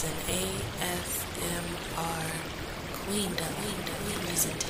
Is an ASMR Queendom presentation.